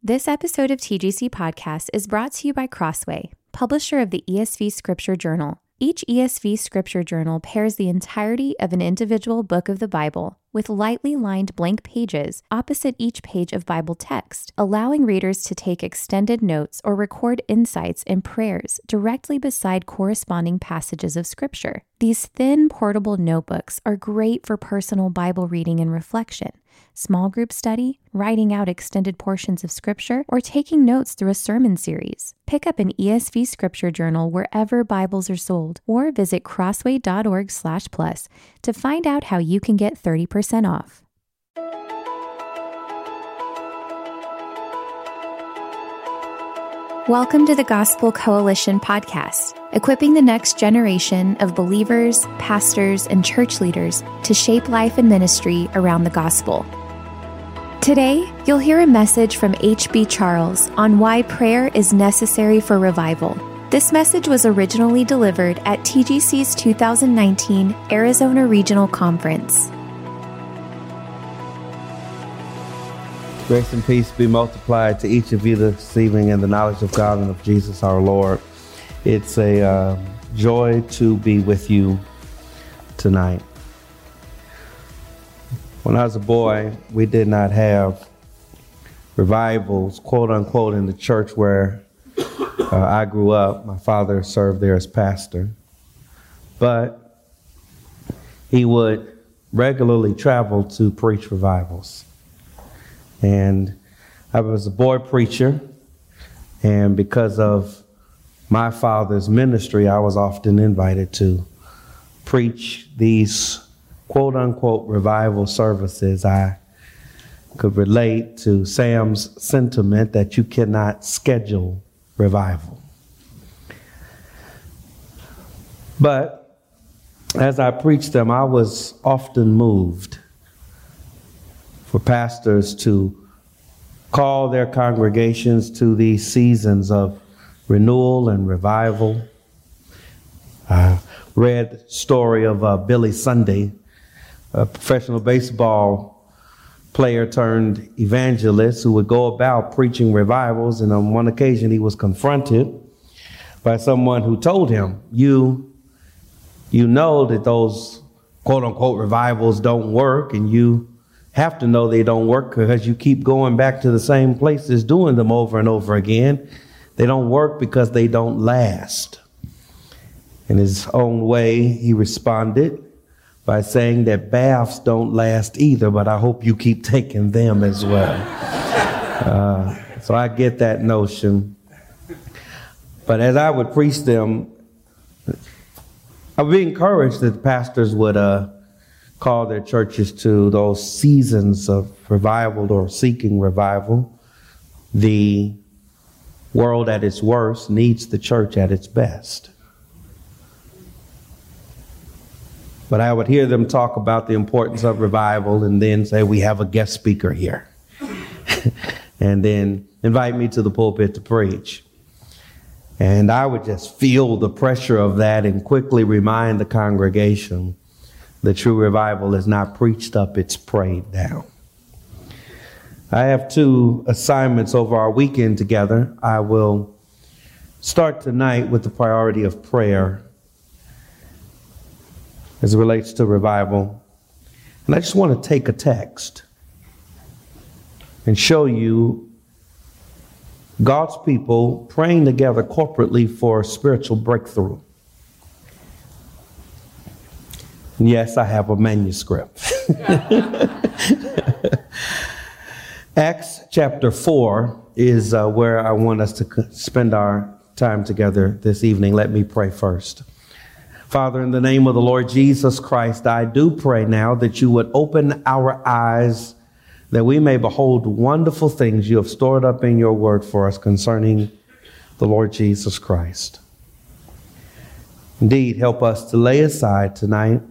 This episode of TGC Podcast is brought to you by Crossway, publisher of the ESV Scripture Journal. Each ESV Scripture Journal pairs the entirety of an individual book of the Bible with lightly lined blank pages opposite each page of Bible text, allowing readers to take extended notes or record insights and prayers directly beside corresponding passages of Scripture. These thin, portable notebooks are great for personal Bible reading and reflection small group study, writing out extended portions of scripture, or taking notes through a sermon series. Pick up an ESV scripture journal wherever Bibles are sold or visit crossway.org/plus to find out how you can get 30% off. Welcome to the Gospel Coalition podcast, equipping the next generation of believers, pastors, and church leaders to shape life and ministry around the gospel. Today, you'll hear a message from H.B. Charles on why prayer is necessary for revival. This message was originally delivered at TGC's 2019 Arizona Regional Conference. Grace and peace be multiplied to each of you this evening in the knowledge of God and of Jesus our Lord. It's a uh, joy to be with you tonight. When I was a boy, we did not have revivals, quote unquote, in the church where uh, I grew up. My father served there as pastor. But he would regularly travel to preach revivals. And I was a boy preacher, and because of my father's ministry, I was often invited to preach these quote unquote revival services. I could relate to Sam's sentiment that you cannot schedule revival. But as I preached them, I was often moved for pastors to call their congregations to these seasons of renewal and revival. I read the story of uh, Billy Sunday, a professional baseball player turned evangelist who would go about preaching revivals. And on one occasion, he was confronted by someone who told him, "You, you know that those quote unquote revivals don't work, and you." have to know they don't work because you keep going back to the same places doing them over and over again. They don't work because they don't last. In his own way, he responded by saying that baths don't last either, but I hope you keep taking them as well. Uh, so I get that notion. But as I would preach them, I would be encouraged that pastors would uh, call their churches to those seasons of revival or seeking revival. The world at its worst needs the church at its best. But I would hear them talk about the importance of revival and then say, We have a guest speaker here. and then invite me to the pulpit to preach. And I would just feel the pressure of that and quickly remind the congregation the true revival is not preached up, it's prayed down. I have two assignments over our weekend together. I will start tonight with the priority of prayer as it relates to revival. And I just want to take a text and show you God's people praying together corporately for spiritual breakthrough. Yes, I have a manuscript. Acts chapter 4 is uh, where I want us to spend our time together this evening. Let me pray first. Father, in the name of the Lord Jesus Christ, I do pray now that you would open our eyes that we may behold wonderful things you have stored up in your word for us concerning the Lord Jesus Christ. Indeed, help us to lay aside tonight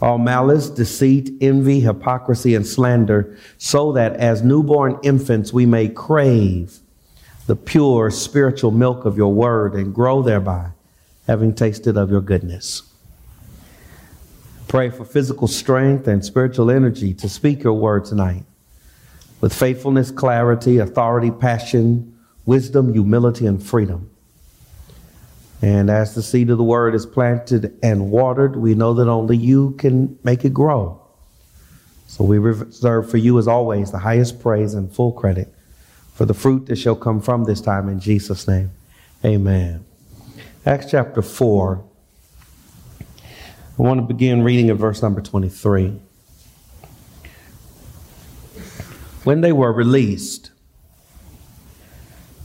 all malice, deceit, envy, hypocrisy, and slander, so that as newborn infants we may crave the pure spiritual milk of your word and grow thereby having tasted of your goodness. Pray for physical strength and spiritual energy to speak your word tonight with faithfulness, clarity, authority, passion, wisdom, humility, and freedom. And as the seed of the word is planted and watered, we know that only you can make it grow. So we reserve for you, as always, the highest praise and full credit for the fruit that shall come from this time in Jesus' name. Amen. Acts chapter 4. I want to begin reading at verse number 23. When they were released,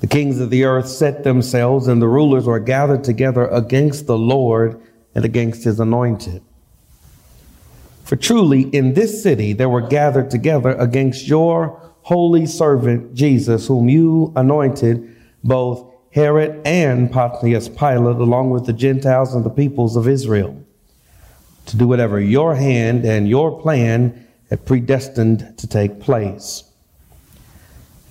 The kings of the earth set themselves, and the rulers were gathered together against the Lord and against his anointed. For truly in this city there were gathered together against your holy servant Jesus, whom you anointed both Herod and Pontius Pilate, along with the Gentiles and the peoples of Israel, to do whatever your hand and your plan had predestined to take place.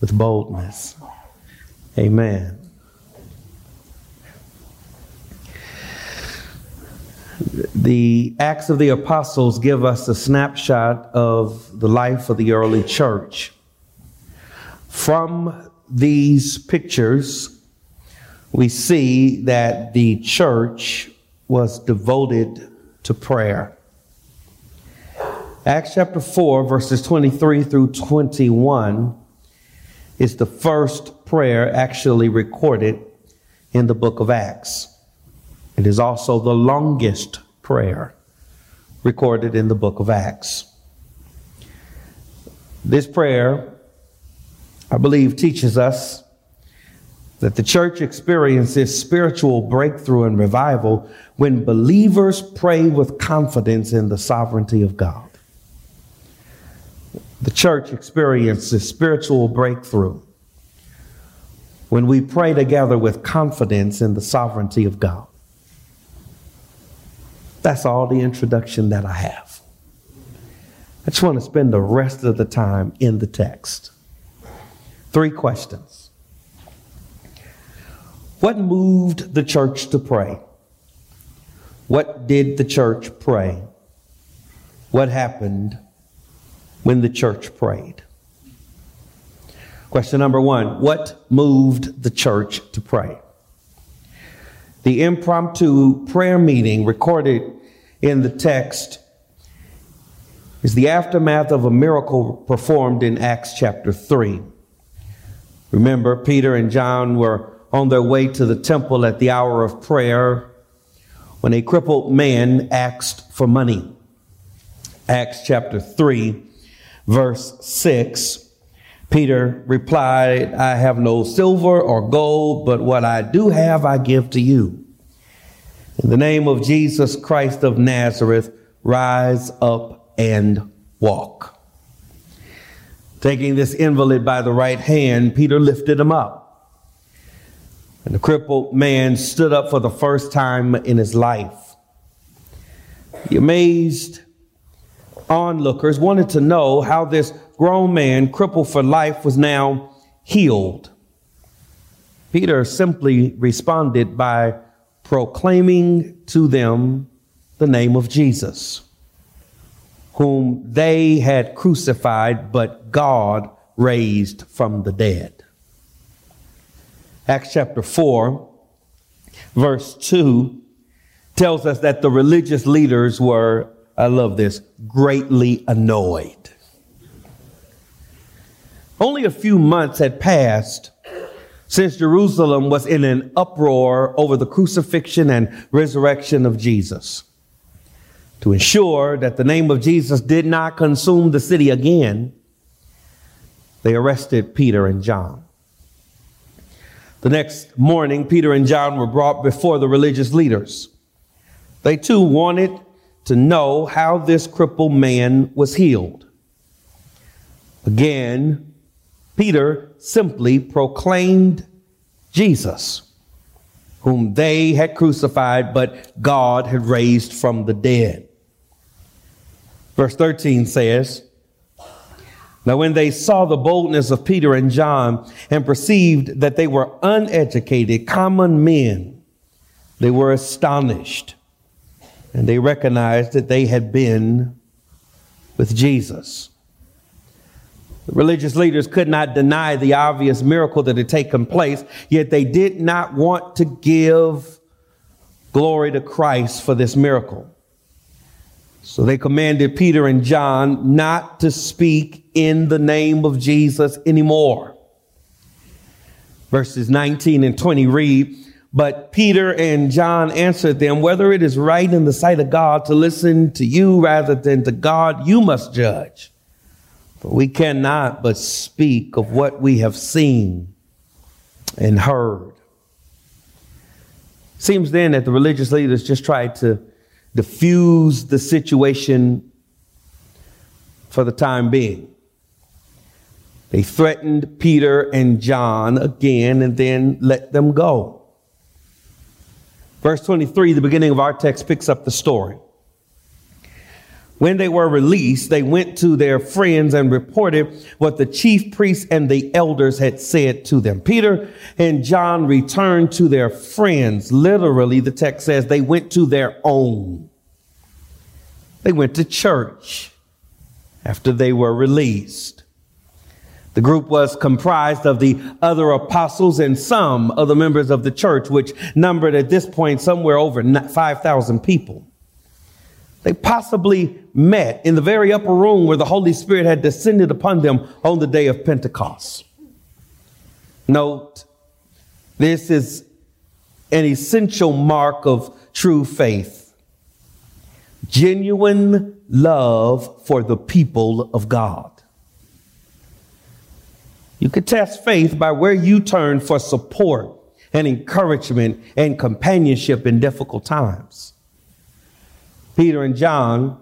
with boldness. Amen. The Acts of the Apostles give us a snapshot of the life of the early church. From these pictures, we see that the church was devoted to prayer. Acts chapter 4, verses 23 through 21 is the first prayer actually recorded in the book of Acts. It is also the longest prayer recorded in the book of Acts. This prayer, I believe, teaches us that the church experiences spiritual breakthrough and revival when believers pray with confidence in the sovereignty of God. The church experiences spiritual breakthrough when we pray together with confidence in the sovereignty of God. That's all the introduction that I have. I just want to spend the rest of the time in the text. Three questions. What moved the church to pray? What did the church pray? What happened when the church prayed? Question number one What moved the church to pray? The impromptu prayer meeting recorded in the text is the aftermath of a miracle performed in Acts chapter 3. Remember, Peter and John were on their way to the temple at the hour of prayer when a crippled man asked for money. Acts chapter 3, verse 6. Peter replied, I have no silver or gold, but what I do have I give to you. In the name of Jesus Christ of Nazareth, rise up and walk. Taking this invalid by the right hand, Peter lifted him up And the crippled man stood up for the first time in his life. The amazed onlookers wanted to know how this grown man, crippled for life, was now healed. Peter simply responded by proclaiming to them the name of Jesus, whom they had crucified, but God raised from the dead. Acts chapter 4, verse 2 tells us that the religious leaders were, I love this, greatly annoyed. Only a few months had passed since Jerusalem was in an uproar over the crucifixion and resurrection of Jesus. To ensure that the name of Jesus did not consume the city again, they arrested Peter and John. The next morning, Peter and John were brought before the religious leaders. They too wanted to know how this crippled man was healed. Again, Peter simply proclaimed Jesus, whom they had crucified, but God had raised from the dead. Verse 13 says, Now when they saw the boldness of Peter and John and perceived that they were uneducated, common men, they were astonished and they recognized that they had been with Jesus. The religious leaders could not deny the obvious miracle that had taken place, yet they did not want to give glory to Christ for this miracle. So they commanded Peter and John not to speak in the name of Jesus anymore. Verses 19 and 20 read, But Peter and John answered them, Whether it is right in the sight of God to listen to you rather than to God, you must judge. For we cannot but speak of what we have seen and heard. Seems then that the religious leaders just tried to diffuse the situation for the time being. They threatened Peter and John again and then let them go. Verse 23, the beginning of our text, picks up the story. When they were released, they went to their friends and reported what the chief priests and the elders had said to them. Peter and John returned to their friends. Literally, the text says they went to their own. They went to church after they were released. The group was comprised of the other apostles and some of the members of the church, which numbered at this point somewhere over 5,000 people. They possibly met in the very upper room where the Holy Spirit had descended upon them on the day of Pentecost. Note, this is an essential mark of true faith. Genuine love for the people of God. You can test faith by where you turn for support and encouragement and companionship in difficult times. Peter and John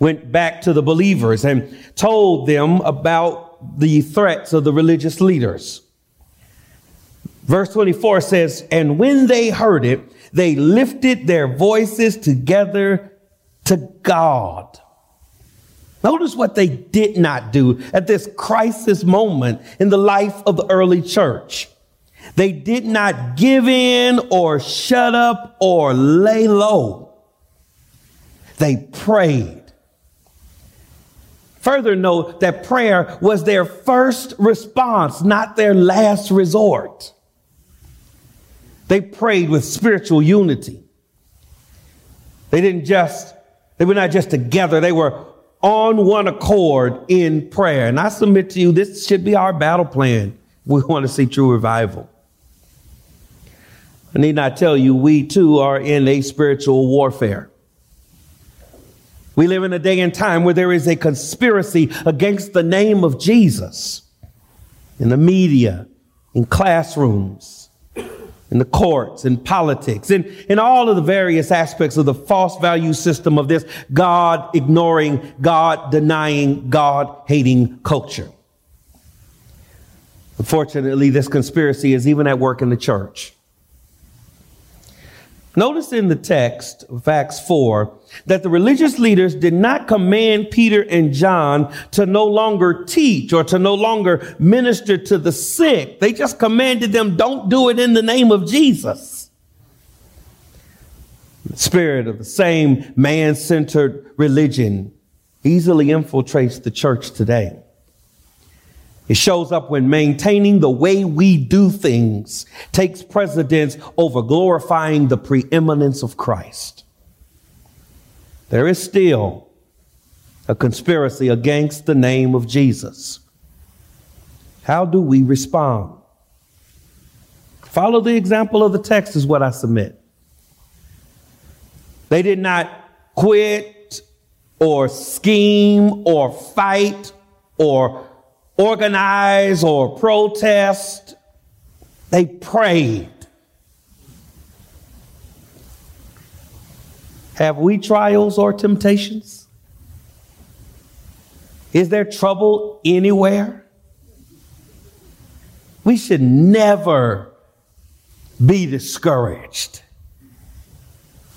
went back to the believers and told them about the threats of the religious leaders. Verse 24 says, And when they heard it, they lifted their voices together to God. Notice what they did not do at this crisis moment in the life of the early church. They did not give in or shut up or lay low. They prayed. Further, note that prayer was their first response, not their last resort. They prayed with spiritual unity. They didn't just, they were not just together, they were on one accord in prayer. And I submit to you, this should be our battle plan. We want to see true revival. I need not tell you, we too are in a spiritual warfare. We live in a day and time where there is a conspiracy against the name of Jesus in the media, in classrooms, in the courts, in politics, in, in all of the various aspects of the false value system of this God ignoring, God denying, God hating culture. Unfortunately, this conspiracy is even at work in the church. Notice in the text Acts 4 that the religious leaders did not command Peter and John to no longer teach or to no longer minister to the sick. They just commanded them, don't do it in the name of Jesus. The spirit of the same man centered religion easily infiltrates the church today. It shows up when maintaining the way we do things takes precedence over glorifying the preeminence of Christ. There is still a conspiracy against the name of Jesus. How do we respond? Follow the example of the text, is what I submit. They did not quit or scheme or fight or organize or protest. They prayed. Have we trials or temptations? Is there trouble anywhere? We should never be discouraged.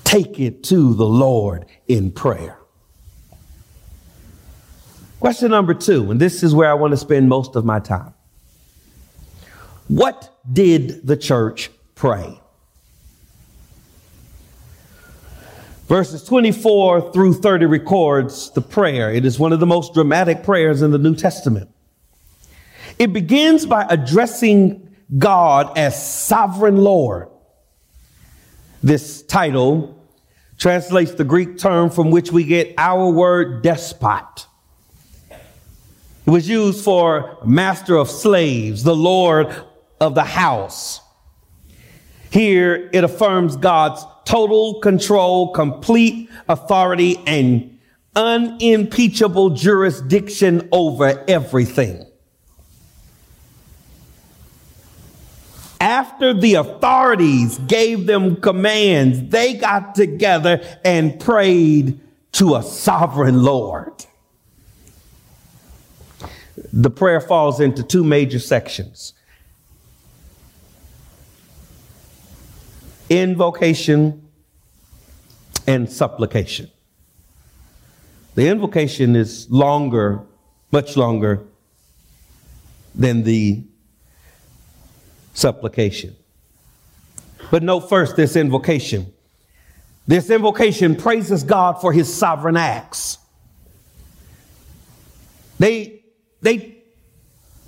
Take it to the Lord in prayer. Question number two, and this is where I want to spend most of my time. What did the church pray? Verses 24 through 30 records the prayer. It is one of the most dramatic prayers in the New Testament. It begins by addressing God as sovereign Lord. This title translates the Greek term from which we get our word despot. It was used for master of slaves, the Lord of the house. Here it affirms God's total control, complete authority, and unimpeachable jurisdiction over everything. After the authorities gave them commands, they got together and prayed to a sovereign Lord the prayer falls into two major sections invocation and supplication. The invocation is longer, much longer than the supplication. But note first this invocation. This invocation praises God for his sovereign acts. They they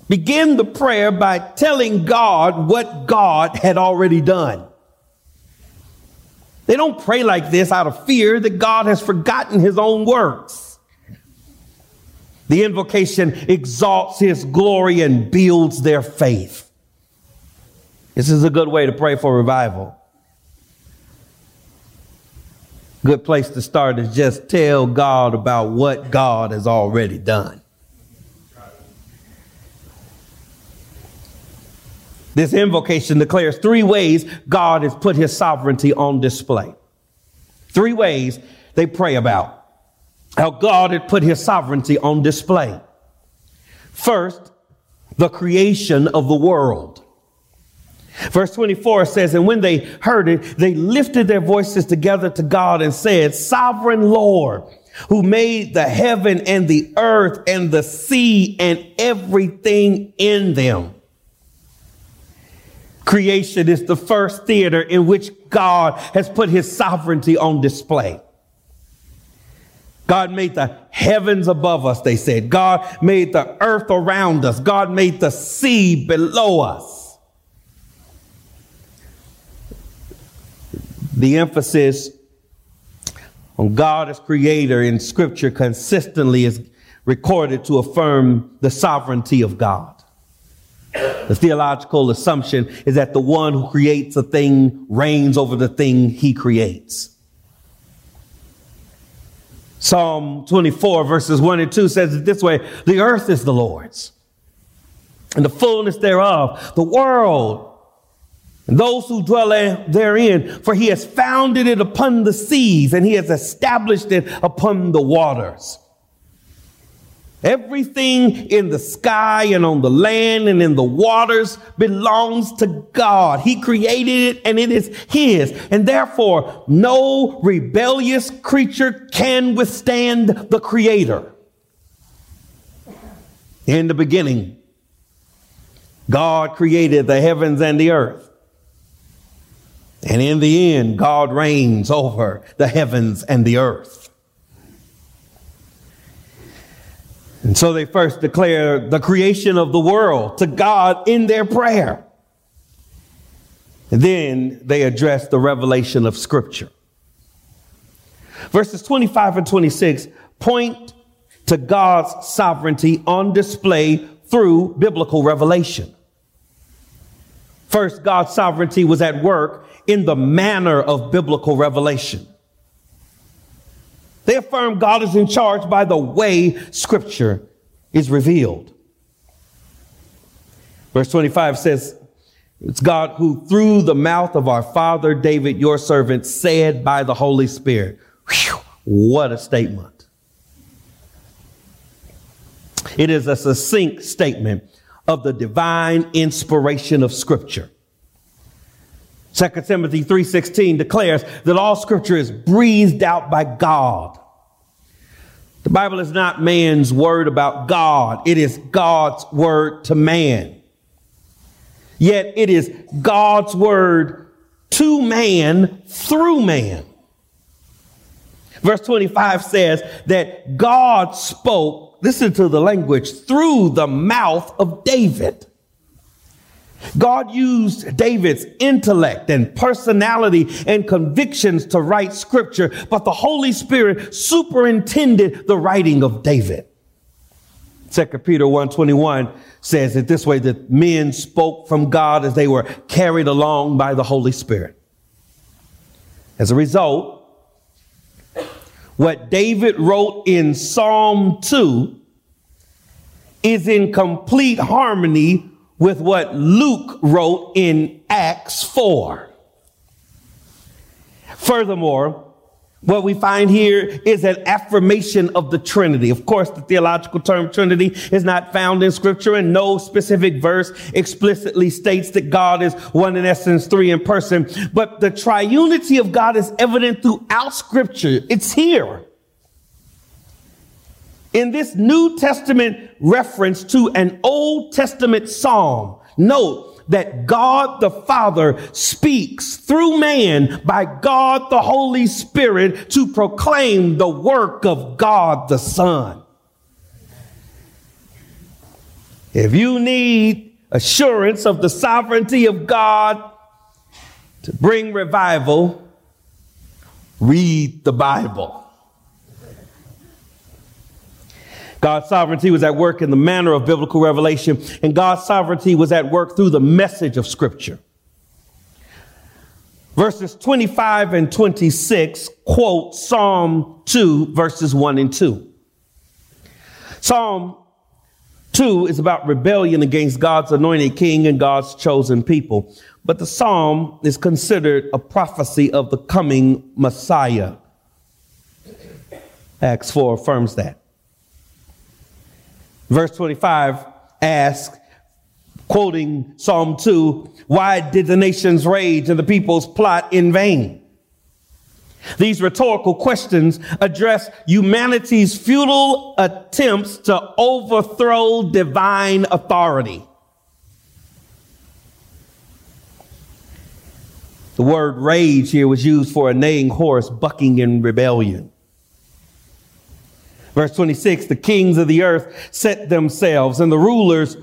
begin the prayer by telling God what God had already done. They don't pray like this out of fear that God has forgotten his own works. The invocation exalts his glory and builds their faith. This is a good way to pray for revival. Good place to start is just tell God about what God has already done. This invocation declares three ways God has put his sovereignty on display. Three ways they pray about how God had put his sovereignty on display. First, the creation of the world. Verse 24 says, And when they heard it, they lifted their voices together to God and said, Sovereign Lord, who made the heaven and the earth and the sea and everything in them. Creation is the first theater in which God has put his sovereignty on display. God made the heavens above us, they said. God made the earth around us. God made the sea below us. The emphasis on God as creator in scripture consistently is recorded to affirm the sovereignty of God. The theological assumption is that the one who creates a thing reigns over the thing he creates. Psalm 24 verses 1 and 2 says it this way, the earth is the Lord's and the fullness thereof, the world and those who dwell therein, for he has founded it upon the seas and he has established it upon the waters. Everything in the sky and on the land and in the waters belongs to God. He created it and it is His. And therefore, no rebellious creature can withstand the Creator. In the beginning, God created the heavens and the earth. And in the end, God reigns over the heavens and the earth. And so they first declare the creation of the world to God in their prayer. And then they address the revelation of Scripture. Verses 25 and 26 point to God's sovereignty on display through biblical revelation. First, God's sovereignty was at work in the manner of biblical revelation. They affirm God is in charge by the way scripture is revealed. Verse 25 says, It's God who, through the mouth of our father David, your servant, said by the Holy Spirit. Whew, what a statement. It is a succinct statement of the divine inspiration of scripture. 2 Timothy 3:16 declares that all scripture is breathed out by God. The Bible is not man's word about God. It is God's word to man. Yet it is God's word to man through man. Verse 25 says that God spoke, listen to the language, through the mouth of David. God used David's intellect and personality and convictions to write scripture, but the Holy Spirit superintended the writing of David. 2 Peter 121 says it this way that men spoke from God as they were carried along by the Holy Spirit. As a result, what David wrote in Psalm 2 is in complete harmony with what Luke wrote in Acts 4. Furthermore, what we find here is an affirmation of the Trinity. Of course, the theological term Trinity is not found in scripture and no specific verse explicitly states that God is one in essence, three in person. But the triunity of God is evident throughout scripture. It's here. In this New Testament reference to an Old Testament psalm, note that God the Father speaks through man by God the Holy Spirit to proclaim the work of God the Son. If you need assurance of the sovereignty of God to bring revival, read the Bible. God's sovereignty was at work in the manner of biblical revelation, and God's sovereignty was at work through the message of Scripture. Verses 25 and 26 quote Psalm 2, verses 1 and 2. Psalm 2 is about rebellion against God's anointed king and God's chosen people. But the psalm is considered a prophecy of the coming Messiah. Acts 4 affirms that. Verse 25 asks, quoting Psalm 2, why did the nations rage and the peoples plot in vain? These rhetorical questions address humanity's futile attempts to overthrow divine authority. The word rage here was used for a neighing horse bucking in rebellion. Verse 26 The kings of the earth set themselves, and the rulers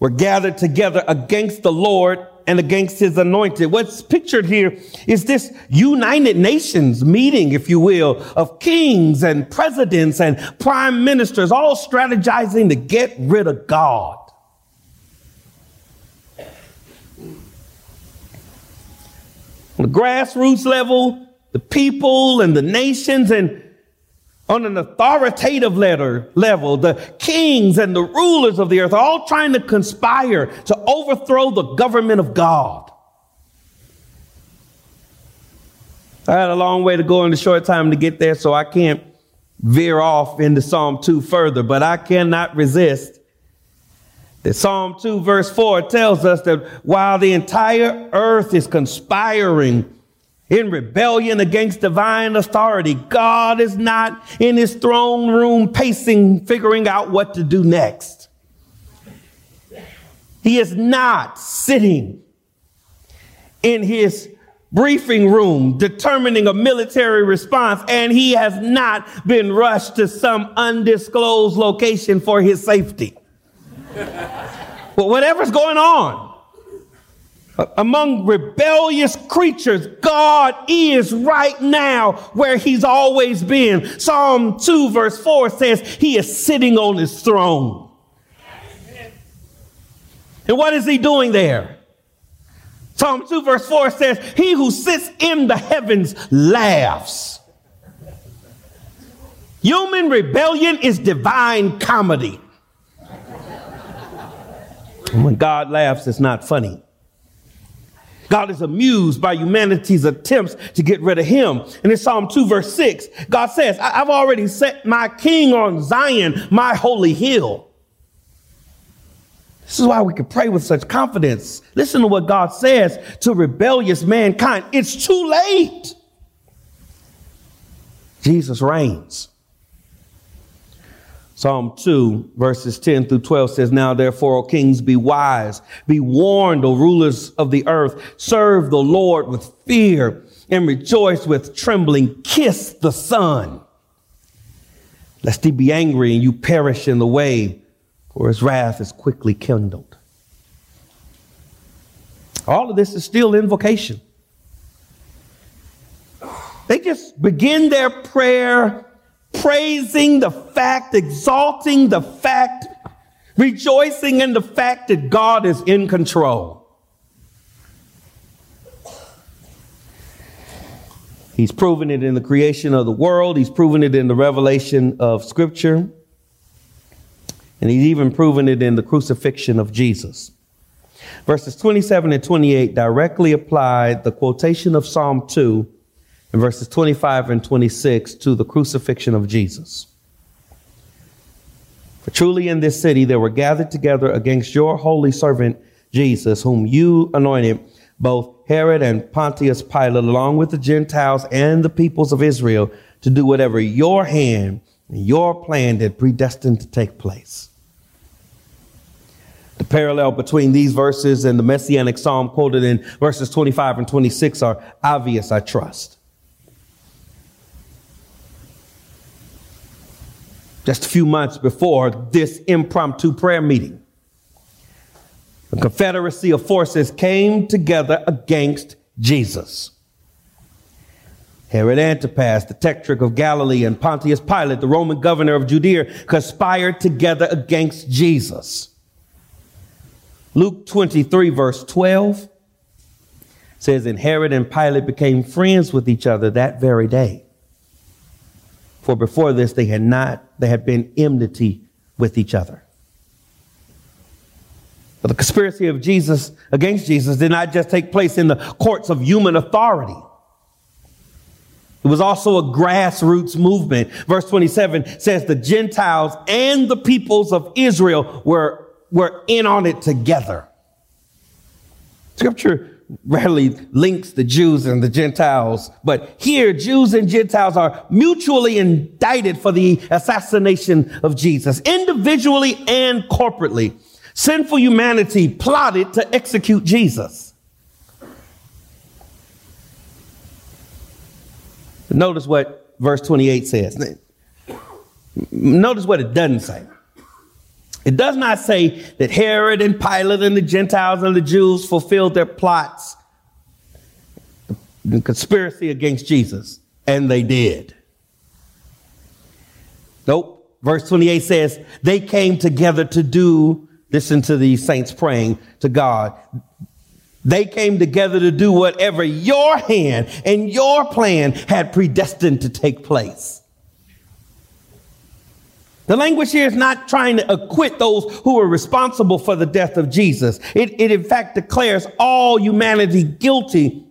were gathered together against the Lord and against his anointed. What's pictured here is this United Nations meeting, if you will, of kings and presidents and prime ministers all strategizing to get rid of God. On the grassroots level, the people and the nations and on an authoritative letter, level, the kings and the rulers of the earth are all trying to conspire to overthrow the government of God. I had a long way to go in a short time to get there, so I can't veer off into Psalm 2 further, but I cannot resist that Psalm 2 verse 4 tells us that while the entire earth is conspiring in rebellion against divine authority, God is not in his throne room pacing, figuring out what to do next. He is not sitting in his briefing room determining a military response, and he has not been rushed to some undisclosed location for his safety. but whatever's going on among rebellious creatures, God is right now where he's always been. Psalm 2 verse 4 says he is sitting on his throne. And what is he doing there? Psalm 2 verse 4 says, He who sits in the heavens laughs. Human rebellion is divine comedy. And when God laughs, it's not funny. God is amused by humanity's attempts to get rid of him. And in Psalm 2, verse 6, God says, I've already set my king on Zion, my holy hill. This is why we can pray with such confidence. Listen to what God says to rebellious mankind. It's too late. Jesus reigns. Psalm 2, verses 10 through 12 says, Now therefore, O kings, be wise, be warned, O rulers of the earth, serve the Lord with fear and rejoice with trembling. Kiss the Son, lest he be angry and you perish in the way for his wrath is quickly kindled. All of this is still invocation. They just begin their prayer praising the fact, exalting the fact, rejoicing in the fact that God is in control. He's proven it in the creation of the world. He's proven it in the revelation of scripture. And he's even proven it in the crucifixion of Jesus. Verses 27 and 28 directly apply the quotation of Psalm 2 and verses 25 and 26 to the crucifixion of Jesus. For truly in this city there were gathered together against your holy servant Jesus, whom you anointed, both Herod and Pontius Pilate, along with the Gentiles and the peoples of Israel, to do whatever your hand and your plan had predestined to take place. The parallel between these verses and the messianic psalm quoted in verses 25 and 26 are obvious, I trust. Just a few months before this impromptu prayer meeting, a confederacy of forces came together against Jesus. Herod Antipas, the tetrarch of Galilee, and Pontius Pilate, the Roman governor of Judea, conspired together against Jesus. Luke 23, verse 12 says, And Herod and Pilate became friends with each other that very day. For before this, they had not, they had been enmity with each other. But the conspiracy of Jesus against Jesus did not just take place in the courts of human authority. It was also a grassroots movement. Verse 27 says the Gentiles and the peoples of Israel were were in on it together. Scripture rarely links the Jews and the Gentiles, but here Jews and Gentiles are mutually indicted for the assassination of Jesus, individually and corporately. Sinful humanity plotted to execute Jesus. Notice what verse 28 says. Notice what it doesn't say. It does not say that Herod and Pilate and the Gentiles and the Jews fulfilled their plots, the conspiracy against Jesus, and they did. Nope. Verse 28 says they came together to do, listen to these saints praying to God. They came together to do whatever your hand and your plan had predestined to take place. The language here is not trying to acquit those who were responsible for the death of Jesus. It, it in fact declares all humanity guilty.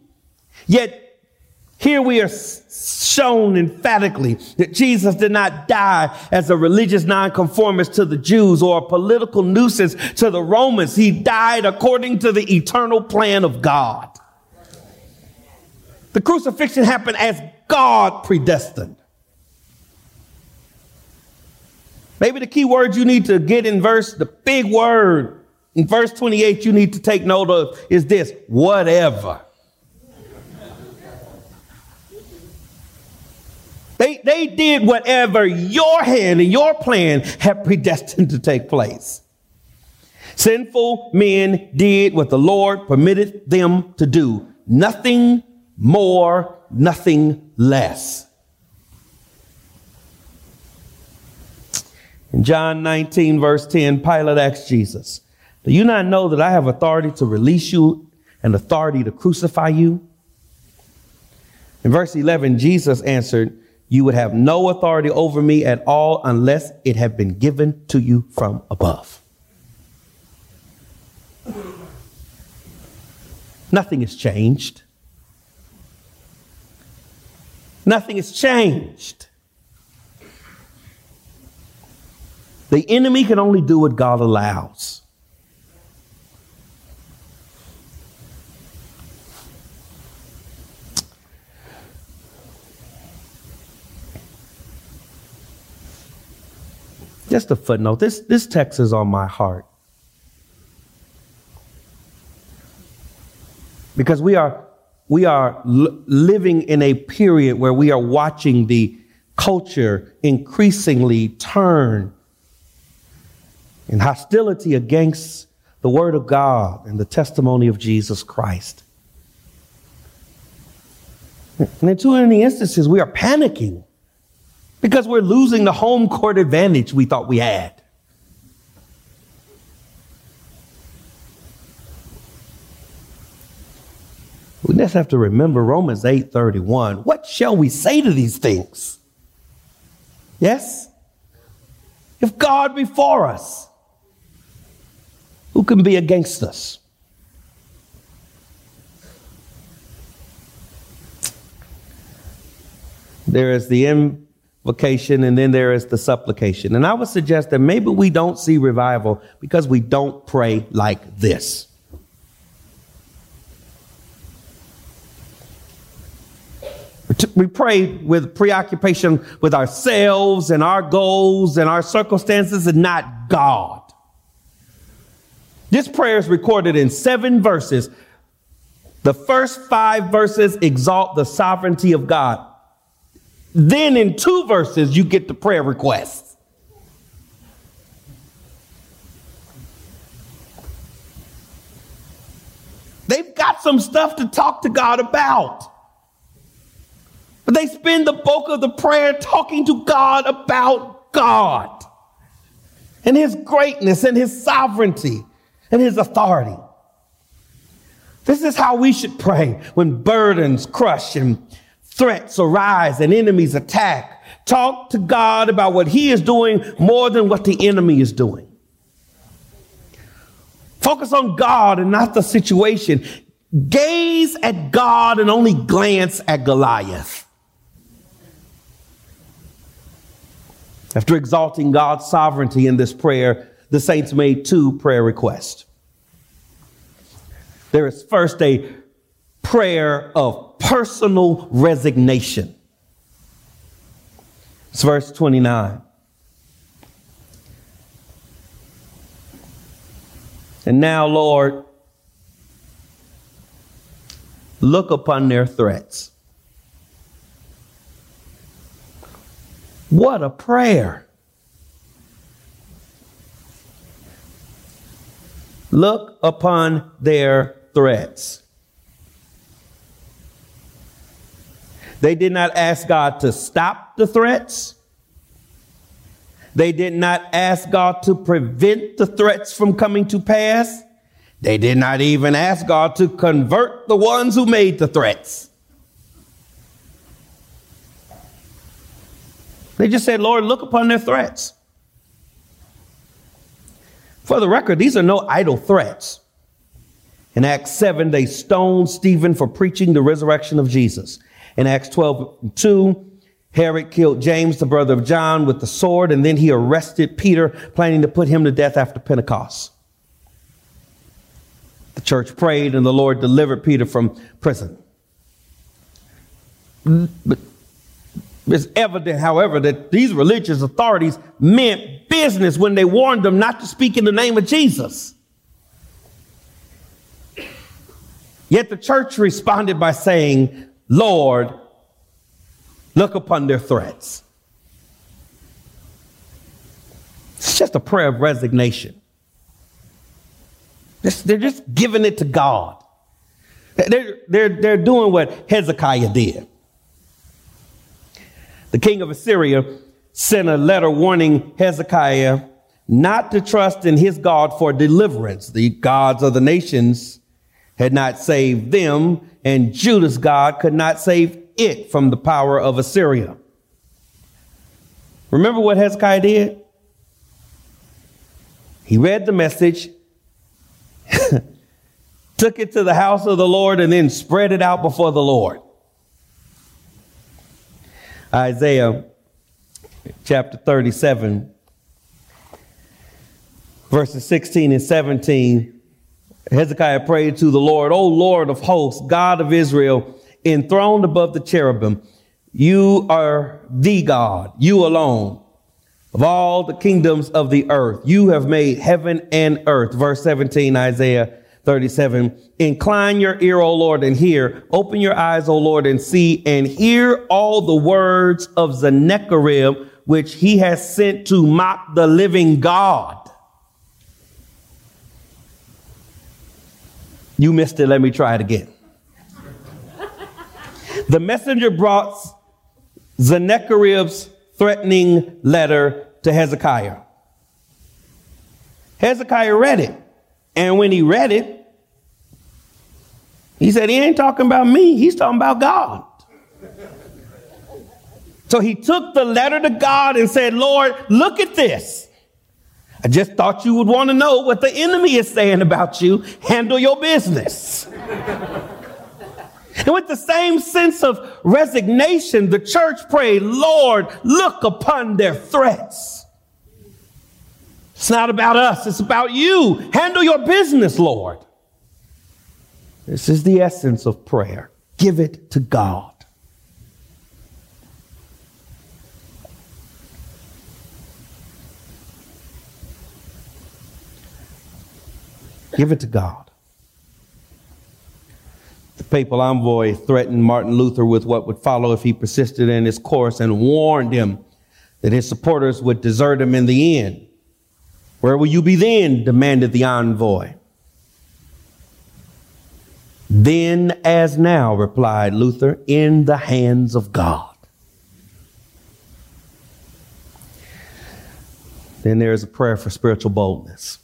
Yet Here we are shown emphatically that Jesus did not die as a religious nonconformist to the Jews or a political nuisance to the Romans. He died according to the eternal plan of God. The crucifixion happened as God predestined. Maybe the key word you need to get in verse, the big word in verse 28 you need to take note of is this whatever. They, they did whatever your hand and your plan had predestined to take place. Sinful men did what the Lord permitted them to do. Nothing more, nothing less. In John 19, verse 10, Pilate asked Jesus, Do you not know that I have authority to release you and authority to crucify you? In verse 11, Jesus answered, You would have no authority over me at all unless it had been given to you from above. Nothing has changed. Nothing has changed. The enemy can only do what God allows. Just a footnote. This, this text is on my heart. Because we are, we are l- living in a period where we are watching the culture increasingly turn in hostility against the Word of God and the testimony of Jesus Christ. And in too many instances, we are panicking because we're losing the home court advantage we thought we had. We just have to remember Romans 8:31. What shall we say to these things? Yes? If God be for us, who can be against us? There is the invocation and then there is the supplication. And I would suggest that maybe we don't see revival because we don't pray like this. We pray with preoccupation with ourselves and our goals and our circumstances and not God. This prayer is recorded in seven verses. The first five verses exalt the sovereignty of God. Then in two verses, you get the prayer requests. They've got some stuff to talk to God about. But they spend the bulk of the prayer talking to God about God and His greatness and His sovereignty and His authority. This is how we should pray when burdens crush and threats arise and enemies attack. Talk to God about what He is doing more than what the enemy is doing. Focus on God and not the situation. Gaze at God and only glance at Goliath. After exalting God's sovereignty in this prayer, the saints made two prayer requests. There is first a prayer of personal resignation. It's verse 29. And now, Lord, look upon their threats. What a prayer. Look upon their threats. They did not ask God to stop the threats. They did not ask God to prevent the threats from coming to pass. They did not even ask God to convert the ones who made the threats. They just said, Lord, look upon their threats. For the record, these are no idle threats. In Acts 7, they stoned Stephen for preaching the resurrection of Jesus. In Acts 12 2, Herod killed James, the brother of John, with the sword, and then he arrested Peter, planning to put him to death after Pentecost. The church prayed, and the Lord delivered Peter from prison. But it's evident, however, that these religious authorities meant business when they warned them not to speak in the name of Jesus. Yet the church responded by saying, Lord, look upon their threats. It's just a prayer of resignation. They're just giving it to God. They're, they're, they're doing what Hezekiah did. The king of Assyria sent a letter warning Hezekiah not to trust in his God for deliverance. The gods of the nations had not saved them, and Judah's God could not save it from the power of Assyria. Remember what Hezekiah did? He read the message, took it to the house of the Lord, and then spread it out before the Lord. Isaiah chapter 37, verses 16 and 17. Hezekiah prayed to the Lord, O Lord of hosts, God of Israel, enthroned above the cherubim. You are the God, you alone of all the kingdoms of the earth. You have made heaven and earth. Verse 17, Isaiah 37. Incline your ear, O Lord, and hear. Open your eyes, O Lord, and see and hear all the words of Sennacherib, which he has sent to mock the living God. You missed it. Let me try it again. the messenger brought Sennacherib's threatening letter to Hezekiah. Hezekiah read it. And when he read it, he said, He ain't talking about me, he's talking about God. So he took the letter to God and said, Lord, look at this. I just thought you would want to know what the enemy is saying about you. Handle your business. and with the same sense of resignation, the church prayed, Lord, look upon their threats. It's not about us, it's about you. Handle your business, Lord. This is the essence of prayer. Give it to God. Give it to God. The papal envoy threatened Martin Luther with what would follow if he persisted in his course and warned him that his supporters would desert him in the end. Where will you be then? demanded the envoy. Then as now, replied Luther, in the hands of God. Then there is a prayer for spiritual boldness.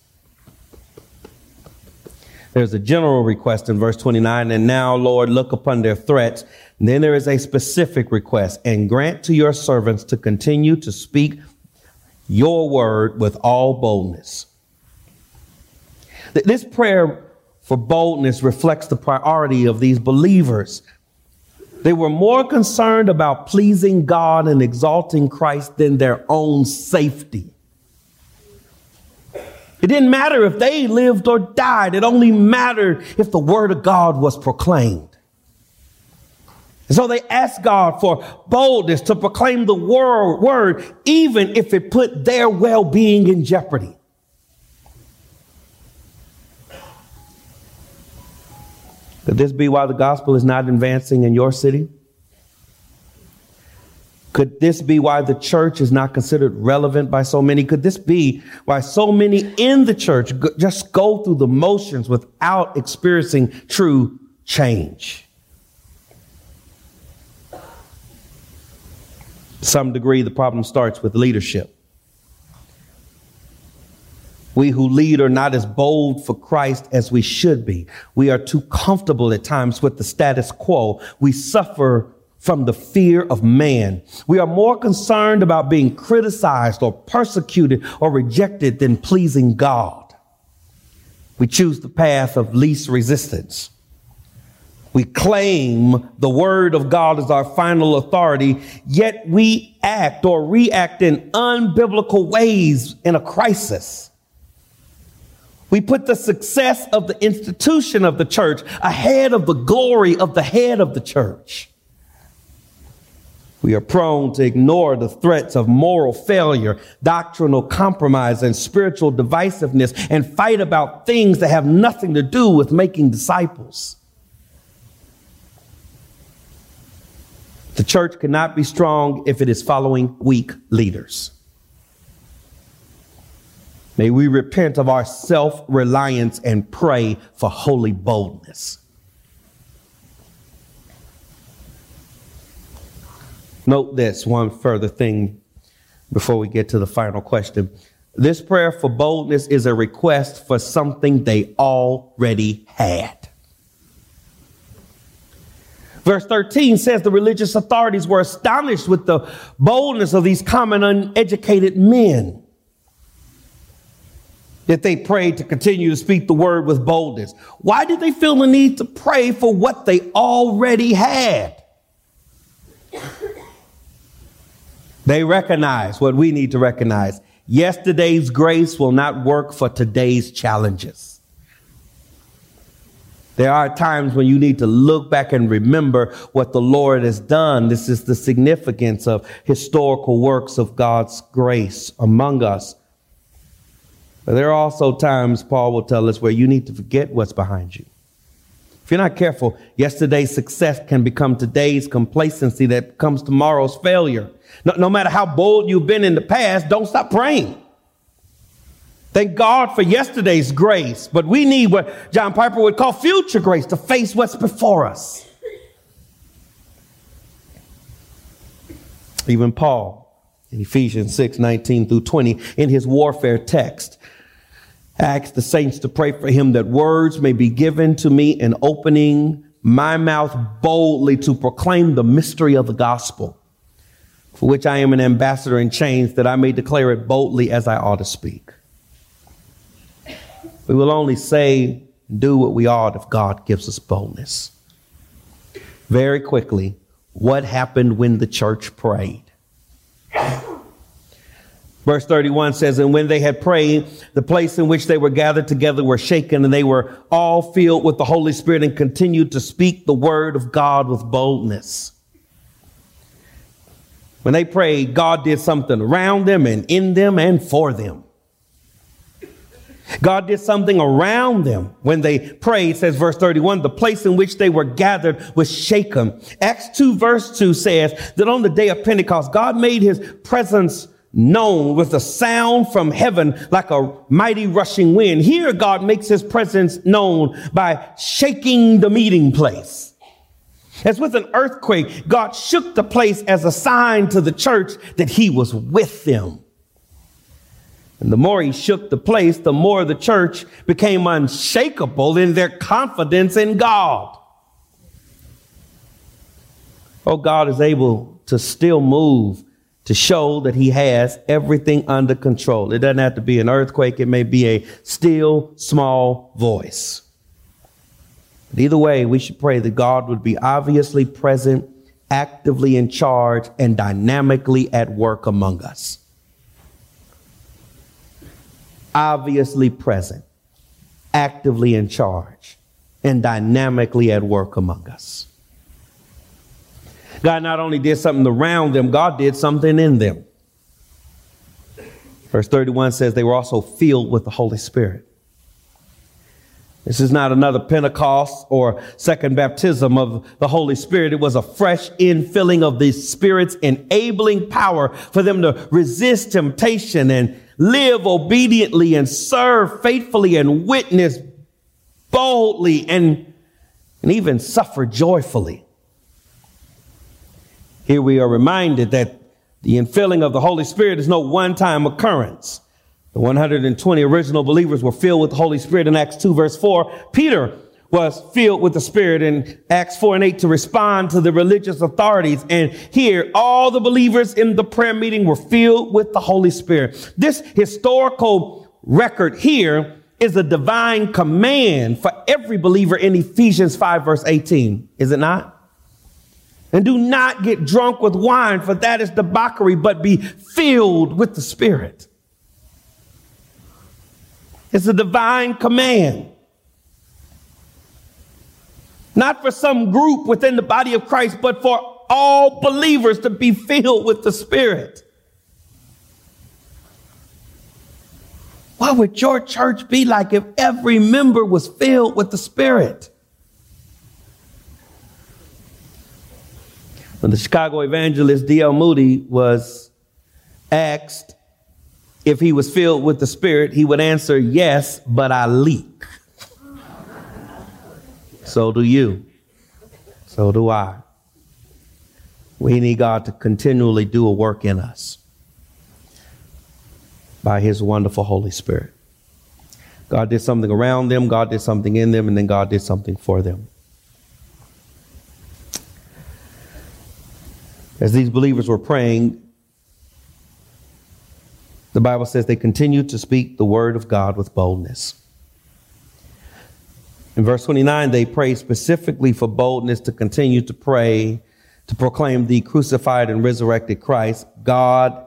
There's a general request in verse 29, and now, Lord, look upon their threats. And then there is a specific request, and grant to your servants to continue to speak your word with all boldness. This prayer for boldness reflects the priority of these believers. They were more concerned about pleasing God and exalting Christ than their own safety. It didn't matter if they lived or died. It only mattered if the word of God was proclaimed. And so they asked God for boldness to proclaim the word, word even if it put their well-being in jeopardy. Could this be why the gospel is not advancing in your city? Could this be why the church is not considered relevant by so many? Could this be why so many in the church just go through the motions without experiencing true change? Some degree, the problem starts with leadership. We who lead are not as bold for Christ as we should be. We are too comfortable at times with the status quo. We suffer from the fear of man. We are more concerned about being criticized or persecuted or rejected than pleasing God. We choose the path of least resistance. We claim the word of God as our final authority, yet we act or react in unbiblical ways in a crisis. We put the success of the institution of the church ahead of the glory of the head of the church. We are prone to ignore the threats of moral failure, doctrinal compromise, and spiritual divisiveness and fight about things that have nothing to do with making disciples. The church cannot be strong if it is following weak leaders. May we repent of our self reliance and pray for holy boldness. Note this one further thing before we get to the final question. This prayer for boldness is a request for something they already had. Verse 13 says the religious authorities were astonished with the boldness of these common uneducated men. That they prayed to continue to speak the word with boldness. Why did they feel the need to pray for what they already had? They recognize what we need to recognize. Yesterday's grace will not work for today's challenges. There are times when you need to look back and remember what the Lord has done. This is the significance of historical works of God's grace among us. But there are also times, Paul will tell us, where you need to forget what's behind you. If you're not careful, yesterday's success can become today's complacency that comes tomorrow's failure. No, no matter how bold you've been in the past, don't stop praying. Thank God for yesterday's grace, but we need what John Piper would call future grace to face what's before us. Even Paul in Ephesians 6 19 through 20, in his warfare text, asks the saints to pray for him that words may be given to me in opening my mouth boldly to proclaim the mystery of the gospel for which I am an ambassador in chains, that I may declare it boldly as I ought to speak. We will only say, do what we ought if God gives us boldness. Very quickly, what happened when the church prayed? Verse 31 says, And when they had prayed, the place in which they were gathered together were shaken, and they were all filled with the Holy Spirit and continued to speak the word of God with boldness. When they prayed, God did something around them and in them and for them. God did something around them when they prayed, says verse 31, the place in which they were gathered was shaken. Acts 2 verse 2 says that on the day of Pentecost, God made his presence known with a sound from heaven like a mighty rushing wind. Here God makes his presence known by shaking the meeting place. As with an earthquake, God shook the place as a sign to the church that he was with them. And the more he shook the place, the more the church became unshakable in their confidence in God. Oh, God is able to still move to show that he has everything under control. It doesn't have to be an earthquake. It may be a still small voice. But either way, we should pray that God would be obviously present, actively in charge, and dynamically at work among us. Obviously present, actively in charge, and dynamically at work among us. God not only did something around them, God did something in them. Verse 31 says they were also filled with the Holy Spirit. This is not another Pentecost or second baptism of the Holy Spirit. It was a fresh infilling of the Spirit's enabling power for them to resist temptation and live obediently and serve faithfully and witness boldly and, and even suffer joyfully. Here we are reminded that the infilling of the Holy Spirit is no one time occurrence. The 120 original believers were filled with the Holy Spirit in Acts 2 verse 4. Peter was filled with the Spirit in Acts 4 and 8 to respond to the religious authorities. And here, all the believers in the prayer meeting were filled with the Holy Spirit. This historical record here is a divine command for every believer in Ephesians 5 verse 18, is it not? And do not get drunk with wine, for that is debauchery, but be filled with the Spirit. It's a divine command. Not for some group within the body of Christ, but for all believers to be filled with the Spirit. What would your church be like if every member was filled with the Spirit? When the Chicago evangelist D.L. Moody was asked if he was filled with the Spirit, he would answer, Yes, but I leak. So do you. So do I. We need God to continually do a work in us by His wonderful Holy Spirit. God did something around them, God did something in them, and then God did something for them. As these believers were praying, the Bible says they continued to speak the word of God with boldness. In verse 29, they pray specifically for boldness to continue to pray, to proclaim the crucified and resurrected Christ. God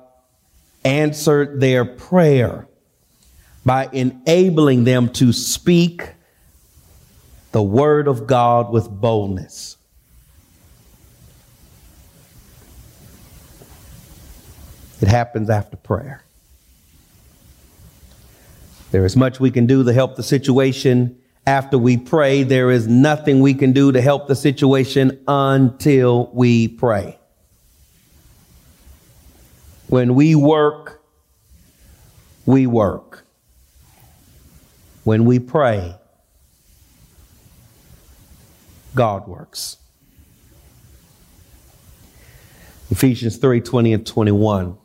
answered their prayer by enabling them to speak the word of God with boldness. It happens after prayer. There is much we can do to help the situation after we pray. There is nothing we can do to help the situation until we pray. When we work, we work. When we pray, God works. Ephesians 3 20 and 21.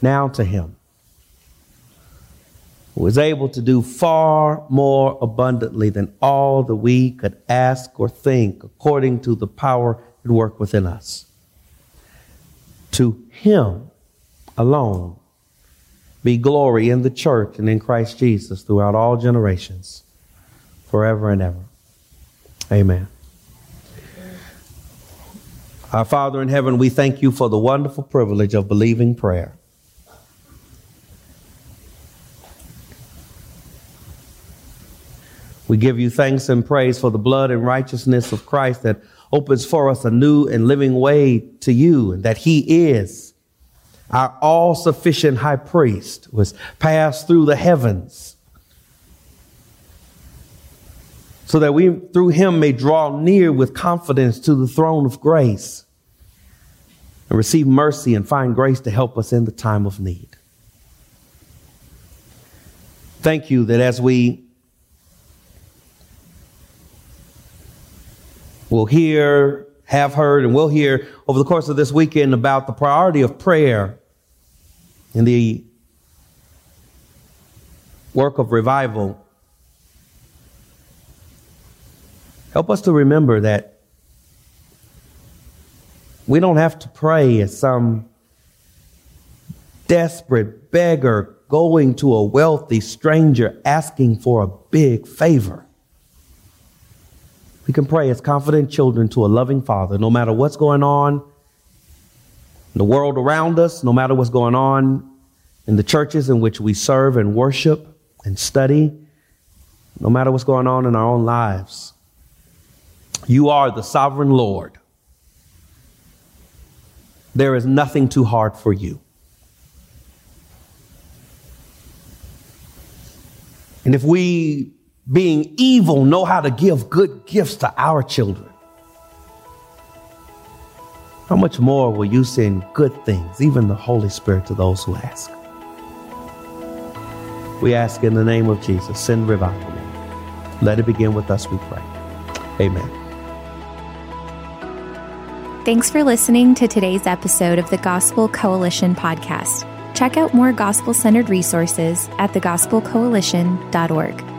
Now to him is able to do far more abundantly than all that we could ask or think, according to the power at work within us. To him alone be glory in the church and in Christ Jesus throughout all generations, forever and ever. Amen. Our Father in heaven, we thank you for the wonderful privilege of believing prayer. We give you thanks and praise for the blood and righteousness of Christ that opens for us a new and living way to you, and that he is our all sufficient high priest, was passed through the heavens, so that we through him may draw near with confidence to the throne of grace and receive mercy and find grace to help us in the time of need. Thank you that as we We'll hear, have heard, and we'll hear over the course of this weekend about the priority of prayer in the work of revival. Help us to remember that we don't have to pray as some desperate beggar going to a wealthy stranger asking for a big favor. We can pray as confident children to a loving Father, no matter what's going on in the world around us, no matter what's going on in the churches in which we serve and worship and study, no matter what's going on in our own lives. You are the sovereign Lord. There is nothing too hard for you. And if we being evil, know how to give good gifts to our children. How much more will you send good things, even the Holy Spirit, to those who ask? We ask in the name of Jesus, send revival. Let it begin with us, we pray. Amen. Thanks for listening to today's episode of the Gospel Coalition podcast. Check out more gospel centered resources at thegospelcoalition.org.